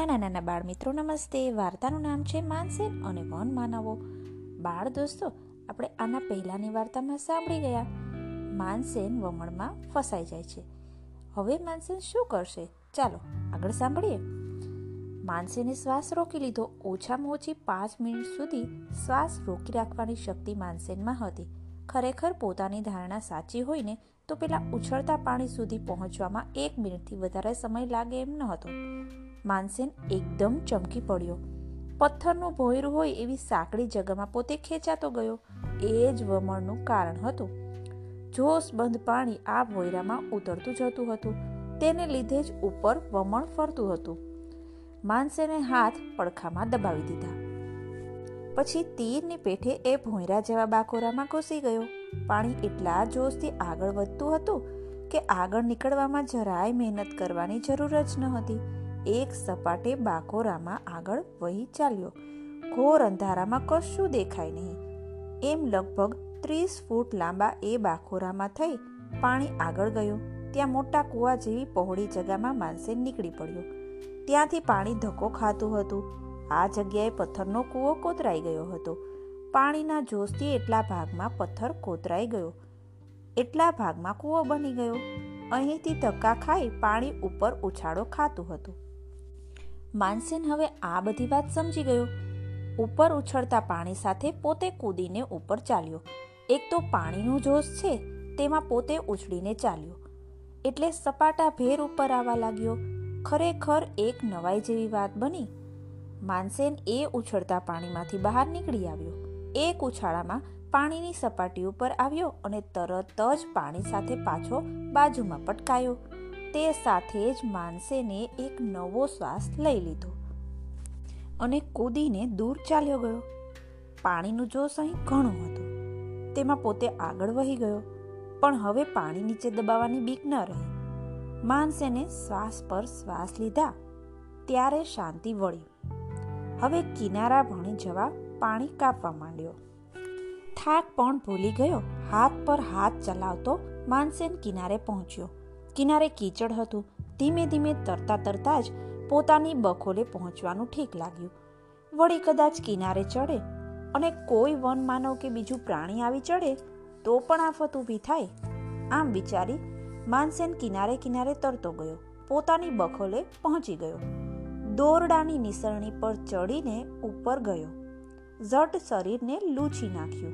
નાના નાના બાળ મિત્રો, નમસ્તે. વાર્તાનું નામ છે માનસેન અને વન માનવો. બાળ દોસ્તો, આપણે આના પહેલાંની વાર્તામાં સાંભળી ગયા. માનસેન વમણમાં ફસાઈ જાય છે. હવે માનસેન શું કરશે? ચાલો, આગળ સાંભળીએ. માનસેને શ્વાસ રોકી લીધો. ઓછામાં ઓછી પાંચ મિનિટ સુધી શ્વાસ રોકી રાખવાની શક્તિ માનસેનમાં હતી. ખરેખર પોતાની ધારણા સાચી હોય ને તો પેલા ઉછળતા પાણી સુધી પહોંચવામાં એક મિનિટથી વધારે સમય લાગે એમ ન હતો માનસેન એકદમ ચમકી પડ્યો. પથ્થરનું ભોયરું હોય એવી સાંકડી જગામાં પોતે ખેંચાતો ગયો. એ જ વમણનું કારણ હતું. જોશ બંધ પાણી આ ભોયરામાં ઉતરતું જતું હતું. તેને લીધે જ ઉપર વમણ ફરતું હતું. માનસેને હાથ પડખામાં દબાવી દીધા. પછી તીરની પેઠે એ ભોંયરા જેવા બાકોરામાં ઘૂસી ગયો. પાણી એટલા જોશથી આગળ વધતું હતું કે આગળ નીકળવામાં જરાય મહેનત કરવાની જરૂર જ ન હતી. એક સપાટે બાકોરામાં આગળ વહી ચાલ્યો. ઘોર અંધારામાં કશું દેખાય નહીં. એમ લગભગ ત્રીસ ફૂટ લાંબા એ બાકોરામાં થઈ પાણી આગળ ગયું. ત્યાં મોટા કૂવા જેવી પહોળી જગામાં માનસે નીકળી પડ્યો. ત્યાંથી પાણી ધક્કો ખાતું હતું. આ જગ્યાએ પથ્થરનો કૂવો કોતરાઈ ગયો હતો. પાણીના જોશથી એટલા ભાગમાં પથ્થર કોતરાઈ ગયો. એટલા ભાગમાં કૂવો બની ગયો. અહીંથી ધક્કા ખાઈ પાણી ઉપર ઉછાળો ખાતું હતું. માનસેન હવે આ બધી વાત સમજી ગયો. ઉપર ઉછળતા પાણી સાથે પોતે કૂદીને ઉપર ચાલ્યો. એક તો પાણીનું જોશ છે, તેમાં પોતે ઉછળીને ચાલ્યો. એટલે સપાટા ભેર ઉપર આવવા લાગ્યો. ખરેખર એક નવાઈ જેવી વાત બની. માનસેન એ ઉછળતા પાણીમાંથી બહાર નીકળી આવ્યો. એક ઉછાળામાં પાણીની સપાટી ઉપર આવ્યો અને તરત જ પાણી સાથે પાછો બાજુમાં પટકાયો. તે સાથે જ માનસેને એક નવો શ્વાસ લઈ લીધો અને કૂદીને દૂર ચાલ્યો ગયો. પાણીનું જોશ અહીં ઘણું હતું. તેમાં પોતે આગળ વહી ગયો, પણ હવે પાણી નીચે દબાવવાની બીક ન રહી. માનસેને શ્વાસ પર શ્વાસ લીધા. ત્યારે શાંતિ વળી. હવે કિનારા ભણી જવા પાણી કાપવા માંડ્યો. થાક પણ ભૂલી ગયો. હાથ પર હાથ ચલાવતો માનસેન કિનારે પહોંચ્યો. કિનારે કીચડ હતું. ધીમે ધીમે તરતા તરતા જ પોતાની બખોલે પહોંચવાનું ઠીક લાગ્યું. વળી કદાચ કિનારે ચડે અને કોઈ વન માનવ કે બીજું પ્રાણી આવી ચડે તો પણ આફત ઊભી થાય. આમ વિચારી માનસેન કિનારે કિનારે તરતો ગયો. પોતાની બખોલે પહોંચી ગયો. દોરડાની નિસરણી પર ચડીને ઉપર ગયો. ઝટ શરીરને લૂછી નાખ્યું.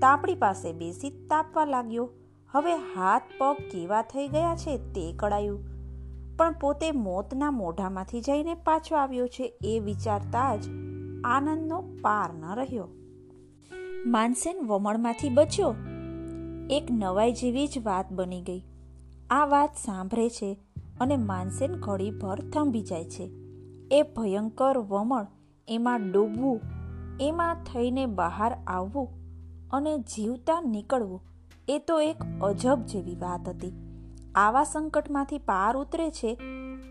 તાપડી પાસે બેસી તાપવા લાગ્યો. હવે હાથ પગ કેવા થઈ ગયા છે તે કળાયું. પણ પોતે મોતના મોઢામાંથી જઈને પાછો આવ્યો છે એ વિચારતા જ આનંદનો પાર ન રહ્યો. માનસેન વમણમાંથી બચ્યો. એક નવાઈ જેવી જ વાત બની ગઈ. આ વાત સાંભળે છે અને માનસેન ઘડીભર થંભી જાય છે. એ ભયંકર વમણ એમાં ડૂબવું, એમાં થઈને બહાર આવવું અને જીવતા નીકળવું, એ તો એક અજબ જેવી વાત હતી. આવા સંકટમાંથી પાર ઉતરે છે,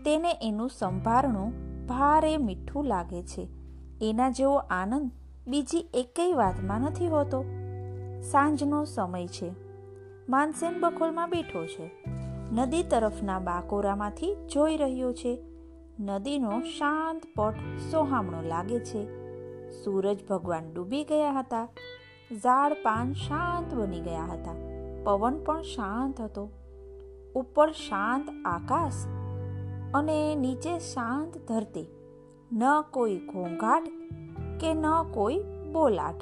તેને એનું સંભારણું ભારે મીઠું લાગે છે. એના જેવો આનંદ બીજી એકેય વાતમાં નથી હોતો. સાંજનો સમય છે. માનસેન બખોલમાં બેઠો છે. નદી તરફના બાકોરામાંથી જોઈ રહ્યો છે નદીનો શાંત પટ સોહામણો લાગે છે. સૂરજ ભગવાન ડૂબી ગયા હતા. ઝાડ પાન શાંત બની ગયા હતા. પવન પણ શાંત હતો. ઉપર શાંત આકાશ અને નીચે શાંત ધરતી. ન કોઈ ઘોંઘાટ કે ન કોઈ બોલાટ.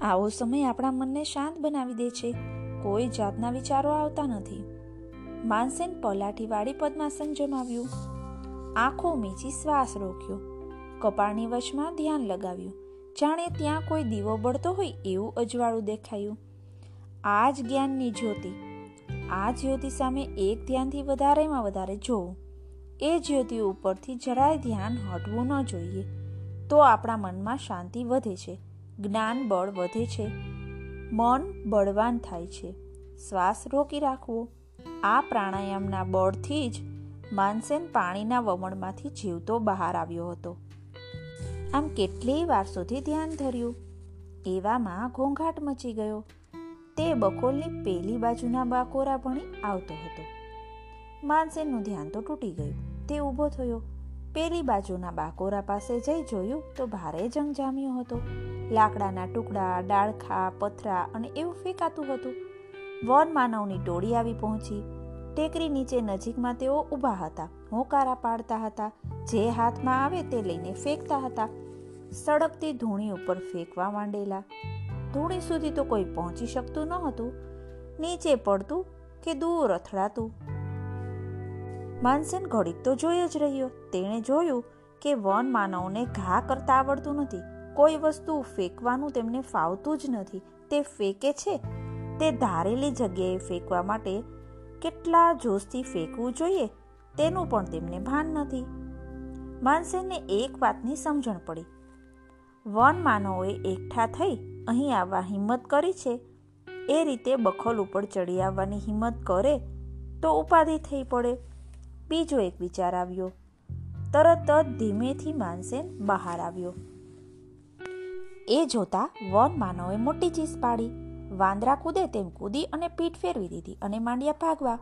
આવો સમય આપણા મનને શાંત બનાવી દે છે. કોઈ જાતના વિચારો આવતા નથી. માનસેન પલાઠીવાળી પદ્માસન જમાવ્યું. આંખો મીચી શ્વાસ રોક્યો. કપાળની વચમાં ધ્યાન લગાવ્યું. જાણે ત્યાં કોઈ દીવો બળતો હોય એવું અજવાળું દેખાયું. આ જ જ્ઞાનની જ્યોતિ. આ જ્યોતિ સામે એક ધ્યાનથી વધારેમાં વધારે જોવું. એ જ્યોતિ ઉપરથી જરાય ધ્યાન હટવું ન જોઈએ. તો આપણા મનમાં શાંતિ વધે છે. જ્ઞાન બળ વધે છે. મન બળવાન થાય છે. શ્વાસ રોકી રાખવો. આ પ્રાણાયામના બળથી જ માનસેન પાણીના વમણમાંથી જીવતો બહાર આવ્યો હતો. આમ કેટલીય વાર સુધી ધ્યાન ધર્યું? એવામાં ઘોંઘાટ મચી ગયો. તે બકોલની પેલી બાજુના બાકોરા ભણી આવતો હતો. માનસેનનું ધ્યાન તો તૂટી ગયું. તે ઊભો થયો. પેલી બાજુના બાકોરા પાસે જઈ જોયું તો ભારે જંગ જામ્યો હતો. લાકડાના ટુકડા, ડાળખા, પથરા અને એવું ફેંકાતું હતું. વન માનવની ટોળી આવી પહોંચી. ટેકરી નીચે નજીકમાં તેઓ ઊભા હતા. હોંકારા પાડતા હતા. જે હાથમાં આવે તે લઈને ફેંકતા હતા. સડકતી ધૂણી ઉપર ફેંકવા માંડેલા. ધૂણી સુધી તો કોઈ પહોંચી શકતું ન હતું નીચે પડતું કે દૂર અથડાતું. માનસેન ઘડીક તો જોઈ જ રહ્યો. તેણે જોયું કે વન માનવને ઘા કરતા આવડતું નથી. કોઈ વસ્તુ ફેંકવાનું તેમને ફાવતું જ નથી. તે ફેંકે છે. તે ધારેલી જગ્યાએ ફેંકવા માટે કેટલા જોશથી ફેંકવું જોઈએ તેનું પણ તેમને ભાન નથી. માનસેનને એક વાતની સમજણ પડી. વન માનવોએ એકઠા થઈ અહીં આવવા હિંમત કરી છે. એ રીતે બખોલ ઉપર ચડી આવવાની હિંમત કરે તો ઉપાધિ થઈ પડે. બીજો એક વિચાર આવ્યો. તરત જ ધીમેથી માનસેન બહાર આવ્યો. એ જોતા વન માનવે મોટી ચીસ પાડી. વાંદરા કૂદે તેમ કૂદી અને પીઠ ફેરવી દીધી અને માંડ્યા ભાગવા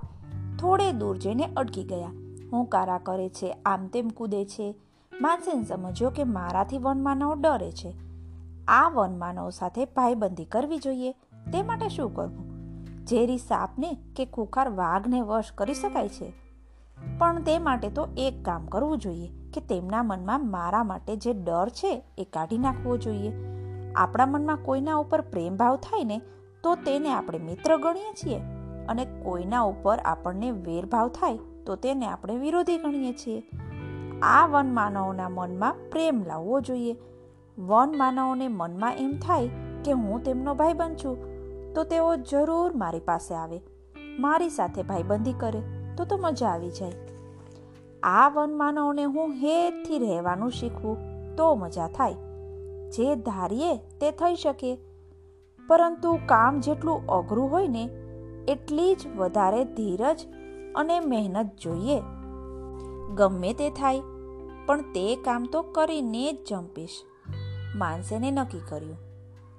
થોડે દૂર જઈને અટકી ગયા. હું કારા કરે છે, આમ તેમ કૂદે છે. માનસેન સમજ્યો કે મારાથી વનમાનવ ડરે છે. આ વનમાનવ સાથે ભાઈબંધી કરવી જોઈએ. તે માટે શું કરવું? ઝેરી સાપને કે ખુખાર વાઘને વશ કરી શકાય છે? પણ તે માટે તો એક કામ કરવું જોઈએ કે તેમના મનમાં મારા માટે જે ડર છે એ કાઢી નાખવો જોઈએ. આપણા મનમાં કોઈના ઉપર પ્રેમ ભાવ થાય ને તો તેને આપણે મિત્ર ગણીએ છીએ અને કોઈના ઉપર આપણને વેરભાવ થાય તો તેને આપણે વિરોધી ગણીએ છીએ. આ વન માનવોના મનમાં પ્રેમ લાવવો જોઈએ. વન માનવોને મનમાં એમ થાય કે હું તેમનો ભાઈ છું, તો તેઓ જરૂર મારી પાસે આવે, મારી સાથે ભાઈબંધી કરે, તો તો મજા આવી જાય. આ વનમાનવને હું હેતથી રહેવાનું શીખવું તો મજા થાય. જે ધારીએ તે થઈ શકે. પરંતુ કામ જેટલું અઘરું હોય ને, એટલી જ વધારે ધીરજ અને મહેનત જોઈએ. ગમે તે થાય, પણ તે કામ તો કરીને જ જંપીશ. માનસેને નક્કી કર્યું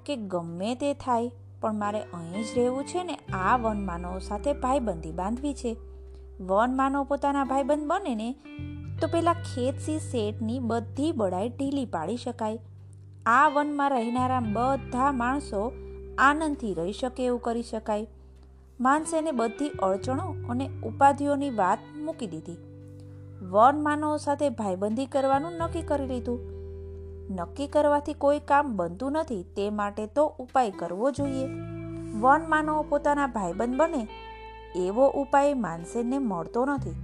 કે ગમે તે થાય, પણ મારે અહીં જ રહેવું છે ને, આ વન માનવ સાથે ભાઈબંધી બાંધવી છે. વન માનવ પોતાના ભાઈબંધ બને ને, તો પેલા ખેતસી શેઠની બધી બડાઈ ઢીલી પાડી શકાય. આ વનમાં રહેનારા બધા માણસો આનંદથી રહી શકે એવું કરી શકાય. માનસેને બધી અડચણો અને ઉપાધિઓની વાત મૂકી દીધી. વન માનવો સાથે ભાઈબંધી કરવાનું નક્કી કરી લીધું. નક્કી કરવાથી કોઈ કામ બનતું નથી તે માટે તો ઉપાય કરવો જોઈએ. વન માનવો પોતાના ભાઈબંધ બને એવો ઉપાય માનસેનને મળતો નથી.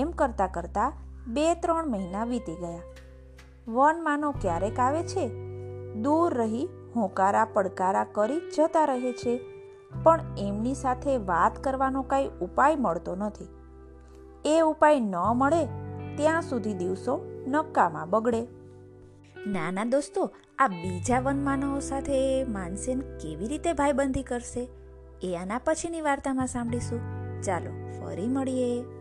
એમ કરતાં કરતાં બે ત્રણ મહિના વીતી ગયા. વન માનો ક્યારેક આવે છે? દૂર રહી હોકારા પડકારા કરી જતા રહે છે. પણ એમની સાથે વાત કરવાનો કાંઈ ઉપાય મળતો નથી. એ ઉપાય ન મળે, ત્યાં સુધી દિવસો નક્કામાં બગડે. નાના દોસ્તો, આ બીજા વનમાનવો સાથે માનસેન કેવી રીતે ભાઈબંધી કરશે? એ આના પછીની વાર્તામાં સાંભળીશું. ચાલો, ફરી મળીએ.